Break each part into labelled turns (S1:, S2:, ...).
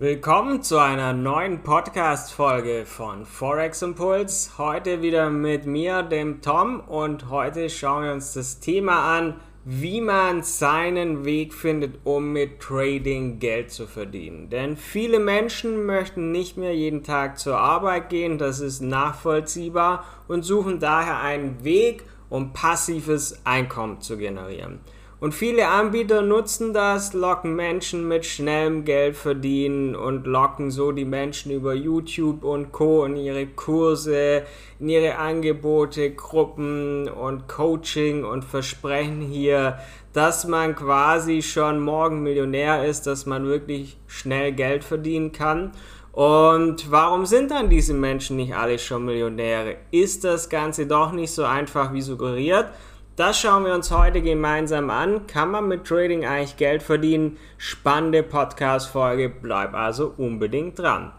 S1: Willkommen zu einer neuen Podcast-Folge von Forex Impuls. Heute wieder mit mir, dem Tom, und heute schauen wir uns das Thema an, wie man seinen Weg findet, um mit Trading Geld zu verdienen. Denn viele Menschen möchten nicht mehr jeden Tag zur Arbeit gehen, das ist nachvollziehbar, und suchen daher einen Weg, um passives Einkommen zu generieren. Und viele Anbieter nutzen das, locken Menschen mit schnellem Geld verdienen und locken so die Menschen über YouTube und Co. in ihre Kurse, in ihre Angebote, Gruppen und Coaching und versprechen hier, dass man quasi schon morgen Millionär ist, dass man wirklich schnell Geld verdienen kann. Und warum sind dann diese Menschen nicht alle schon Millionäre? Ist das Ganze doch nicht so einfach wie suggeriert? Das schauen wir uns heute gemeinsam an. Kann man mit Trading eigentlich Geld verdienen? Spannende Podcast-Folge, bleib also unbedingt dran.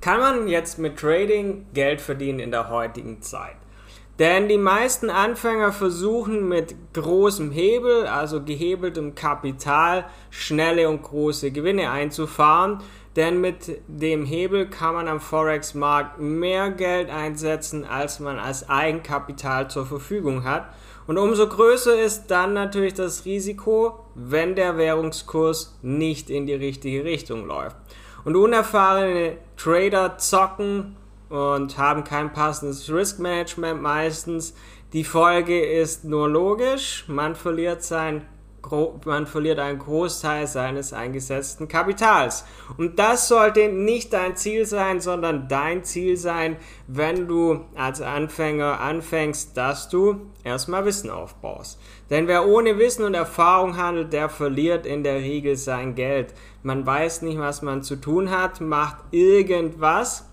S1: Kann man jetzt mit Trading Geld verdienen in der heutigen Zeit? Denn die meisten Anfänger versuchen mit großem Hebel, also gehebeltem Kapital, schnelle und große Gewinne einzufahren. Denn mit dem Hebel kann man am Forex-Markt mehr Geld einsetzen, als man als Eigenkapital zur Verfügung hat. Und umso größer ist dann natürlich das Risiko, wenn der Währungskurs nicht in die richtige Richtung läuft. Und unerfahrene Trader zocken und haben kein passendes Risk Management meistens. Die Folge ist nur logisch, man verliert sein man verliert einen Großteil seines eingesetzten Kapitals. Und das sollte nicht dein Ziel sein, sondern dein Ziel sein, wenn du als Anfänger anfängst, dass du erstmal Wissen aufbaust. Denn wer ohne Wissen und Erfahrung handelt, der verliert in der Regel sein Geld. Man weiß nicht, was man zu tun hat, macht irgendwas,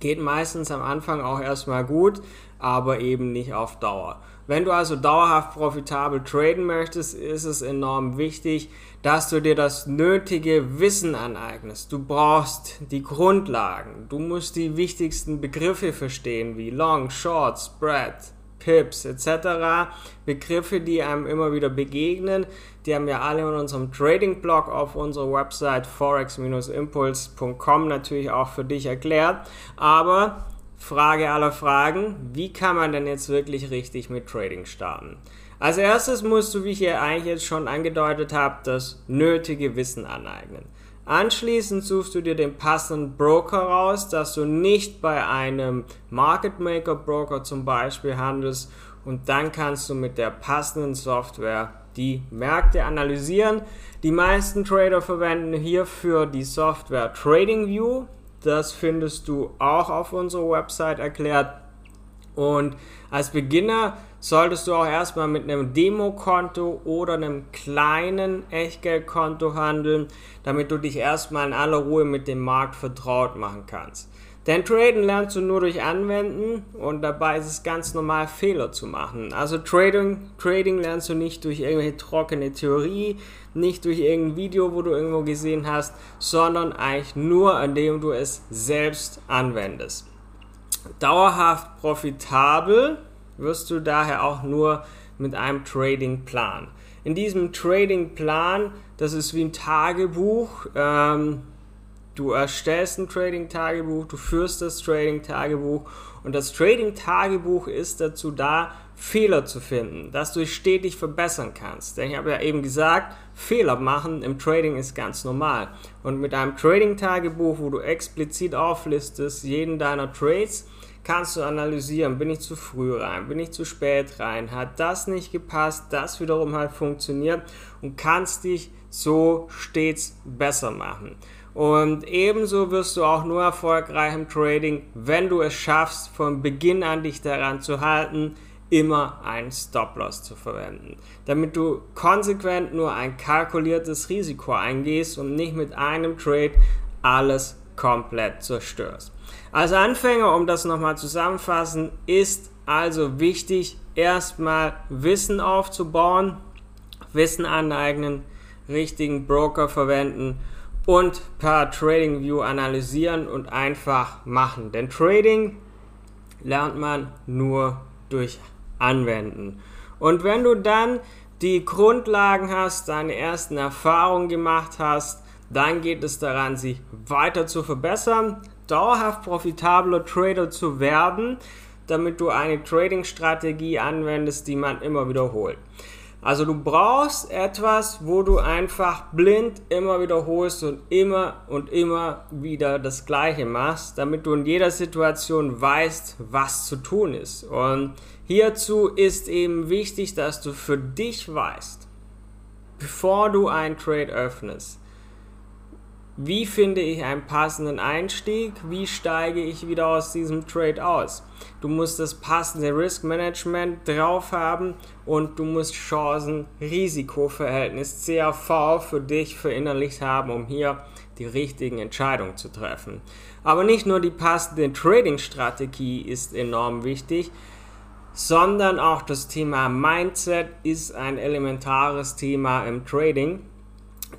S1: geht meistens am Anfang auch erstmal gut, aber eben nicht auf Dauer. Wenn du also dauerhaft profitabel traden möchtest, ist es enorm wichtig, dass du dir das nötige Wissen aneignest. Du brauchst die Grundlagen. Du musst die wichtigsten Begriffe verstehen, wie Long, Short, Spread, Pips etc. Begriffe, die einem immer wieder begegnen. Die haben wir alle in unserem Trading-Blog auf unserer Website forex-impuls.com natürlich auch für dich erklärt. Aber Frage aller Fragen, wie kann man denn jetzt wirklich richtig mit Trading starten? Als erstes musst du, wie ich hier eigentlich jetzt schon angedeutet habe, das nötige Wissen aneignen. Anschließend suchst du dir den passenden Broker raus, dass du nicht bei einem Market Maker Broker zum Beispiel handelst und dann kannst du mit der passenden Software die Märkte analysieren. Die meisten Trader verwenden hierfür die Software TradingView. Das findest du auch auf unserer Website erklärt. Und als Beginner solltest du auch erstmal mit einem Demokonto oder einem kleinen Echtgeldkonto handeln, damit du dich erstmal in aller Ruhe mit dem Markt vertraut machen kannst. Denn Traden lernst du nur durch Anwenden und dabei ist es ganz normal, Fehler zu machen. Also Trading, Trading lernst du nicht durch irgendwelche trockene Theorie, nicht durch irgendein Video, wo du irgendwo gesehen hast, sondern eigentlich nur, indem du es selbst anwendest. Dauerhaft profitabel wirst du daher auch nur mit einem Trading-Plan. In diesem Trading-Plan, das ist wie ein Tagebuch, ähm, Du erstellst ein Trading-Tagebuch, du führst das Trading-Tagebuch und das Trading-Tagebuch ist dazu da, Fehler zu finden, dass du dich stetig verbessern kannst. Denn ich habe ja eben gesagt, Fehler machen im Trading ist ganz normal. Und mit einem Trading-Tagebuch, wo du explizit auflistest, jeden deiner Trades, kannst du analysieren, bin ich zu früh rein, bin ich zu spät rein, hat das nicht gepasst, das wiederum halt funktioniert und kannst dich so stets besser machen. Und ebenso wirst du auch nur erfolgreich im Trading, wenn du es schaffst, von Beginn an dich daran zu halten, immer einen Stop-Loss zu verwenden. Damit du konsequent nur ein kalkuliertes Risiko eingehst und nicht mit einem Trade alles komplett zerstörst. Als Anfänger, um das nochmal zusammenfassen, ist also wichtig, erstmal Wissen aufzubauen, Wissen aneignen, richtigen Broker verwenden und per TradingView analysieren und einfach machen. Denn Trading lernt man nur durch Anwenden. Und wenn du dann die Grundlagen hast, deine ersten Erfahrungen gemacht hast, dann geht es daran, sich weiter zu verbessern, dauerhaft profitabler Trader zu werden, damit du eine Trading-Strategie anwendest, die man immer wiederholt. Also du brauchst etwas, wo du einfach blind immer wiederholst und immer und immer wieder das Gleiche machst, damit du in jeder Situation weißt, was zu tun ist. Und hierzu ist eben wichtig, dass du für dich weißt, bevor du ein Trade öffnest, wie finde ich einen passenden Einstieg, wie steige ich wieder aus diesem Trade aus. Du musst das passende Risk Management drauf haben und du musst Chancen-Risikoverhältnis CAV für dich verinnerlicht haben, um hier die richtigen Entscheidungen zu treffen. Aber nicht nur die passende Trading-Strategie ist enorm wichtig, sondern auch das Thema Mindset ist ein elementares Thema im Trading.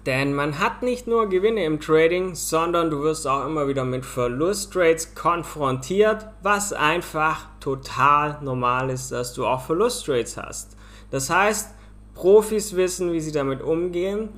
S1: Denn man hat nicht nur Gewinne im Trading, sondern du wirst auch immer wieder mit Verlusttrades konfrontiert, was einfach total normal ist, dass du auch Verlusttrades hast. Das heißt, Profis wissen, wie sie damit umgehen,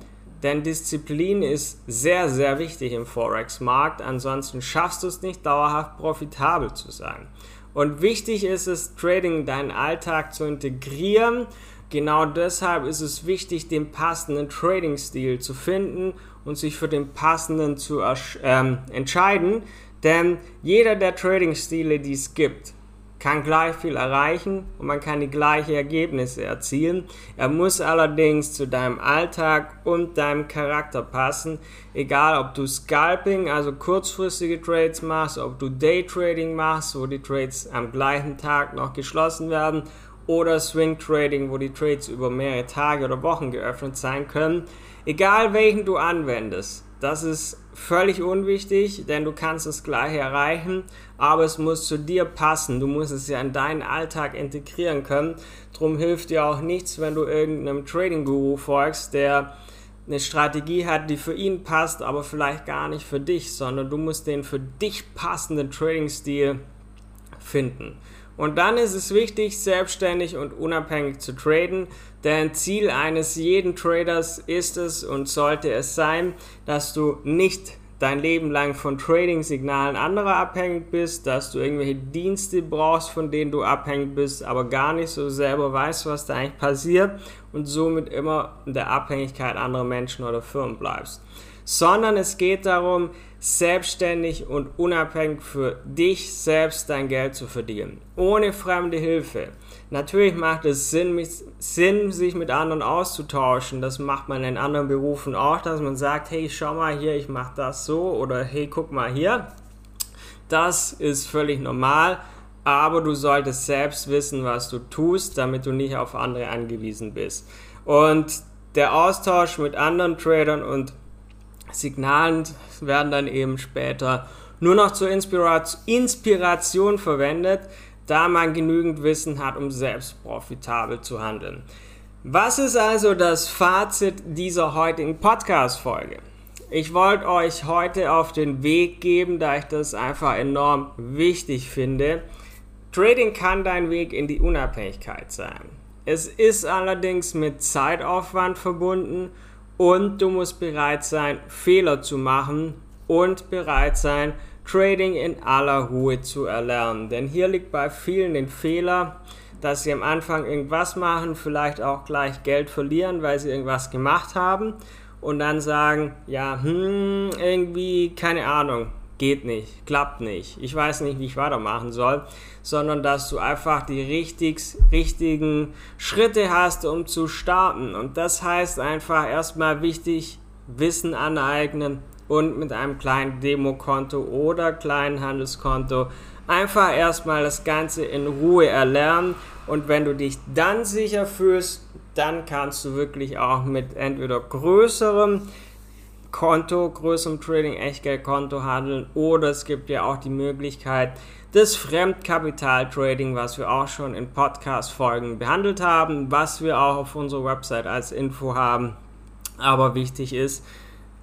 S1: denn Disziplin ist sehr, sehr wichtig im Forex-Markt. Ansonsten schaffst du es nicht, dauerhaft profitabel zu sein. Und wichtig ist es, Trading in deinen Alltag zu integrieren Genau deshalb ist es wichtig, den passenden Trading-Stil zu finden und sich für den passenden zu ähm, entscheiden. Denn jeder der Trading-Stile, die es gibt, kann gleich viel erreichen und man kann die gleichen Ergebnisse erzielen. Er muss allerdings zu deinem Alltag und deinem Charakter passen. Egal, ob du Scalping, also kurzfristige Trades machst, ob du Daytrading machst, wo die Trades am gleichen Tag noch geschlossen werden oder Swing Trading, wo die Trades über mehrere Tage oder Wochen geöffnet sein können. Egal welchen du anwendest, das ist völlig unwichtig, denn du kannst es gleich erreichen, aber es muss zu dir passen. Du musst es ja in deinen Alltag integrieren können. Drum hilft dir auch nichts, wenn du irgendeinem Trading Guru folgst, der eine Strategie hat, die für ihn passt, aber vielleicht gar nicht für dich, sondern du musst den für dich passenden Trading-Stil finden. Und dann ist es wichtig, selbstständig und unabhängig zu traden, denn Ziel eines jeden Traders ist es und sollte es sein, dass du nicht dein Leben lang von Trading-Signalen anderer abhängig bist, dass du irgendwelche Dienste brauchst, von denen du abhängig bist, aber gar nicht so selber weißt, was da eigentlich passiert und somit immer in der Abhängigkeit anderer Menschen oder Firmen bleibst. Sondern es geht darum, selbstständig und unabhängig für dich selbst dein Geld zu verdienen. Ohne fremde Hilfe. Natürlich macht es Sinn, Sinn, sich mit anderen auszutauschen. Das macht man in anderen Berufen auch, dass man sagt, hey, schau mal hier, ich mache das so oder hey, guck mal hier. Das ist völlig normal, aber du solltest selbst wissen, was du tust, damit du nicht auf andere angewiesen bist. Und der Austausch mit anderen Tradern und Signalen werden dann eben später nur noch zur Inspiration verwendet, da man genügend Wissen hat, um selbst profitabel zu handeln. Was ist also das Fazit dieser heutigen Podcast-Folge? Ich wollte euch heute auf den Weg geben, da ich das einfach enorm wichtig finde. Trading kann dein Weg in die Unabhängigkeit sein. Es ist allerdings mit Zeitaufwand verbunden und du musst bereit sein, Fehler zu machen und bereit sein, Trading in aller Ruhe zu erlernen. Denn hier liegt bei vielen den Fehler, dass sie am Anfang irgendwas machen, vielleicht auch gleich Geld verlieren, weil sie irgendwas gemacht haben und dann sagen, ja, hm, irgendwie, keine Ahnung, geht nicht, klappt nicht, ich weiß nicht, wie ich weitermachen soll, sondern dass du einfach die richtig, richtigen Schritte hast, um zu starten. Und das heißt einfach erstmal wichtig, Wissen aneignen und mit einem kleinen Demokonto oder kleinen Handelskonto einfach erstmal das Ganze in Ruhe erlernen. Und wenn du dich dann sicher fühlst, dann kannst du wirklich auch mit entweder größerem Konto, größerem Trading, Echtgeldkonto handeln oder es gibt ja auch die Möglichkeit des Fremdkapital-Trading, was wir auch schon in Podcast-Folgen behandelt haben, was wir auch auf unserer Website als Info haben. Aber wichtig ist,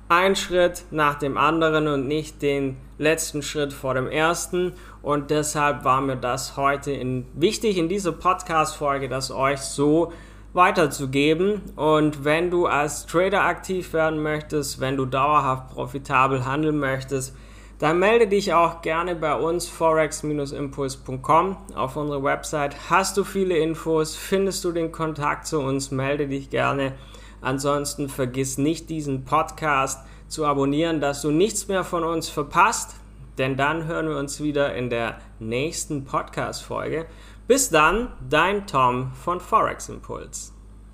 S1: ein Schritt nach dem anderen und nicht den letzten Schritt vor dem ersten. Und deshalb war mir das heute in, wichtig in dieser Podcast-Folge, das euch so weiterzugeben. Und wenn du als Trader aktiv werden möchtest, wenn du dauerhaft profitabel handeln möchtest, dann melde dich auch gerne bei uns forex-impuls.com auf unserer Website. Hast du viele Infos, findest du den Kontakt zu uns, melde dich gerne. Ansonsten vergiss nicht diesen Podcast zu abonnieren, dass du nichts mehr von uns verpasst, denn dann hören wir uns wieder in der nächsten Podcast Folge. Bis dann, dein Tom von Forex Impuls.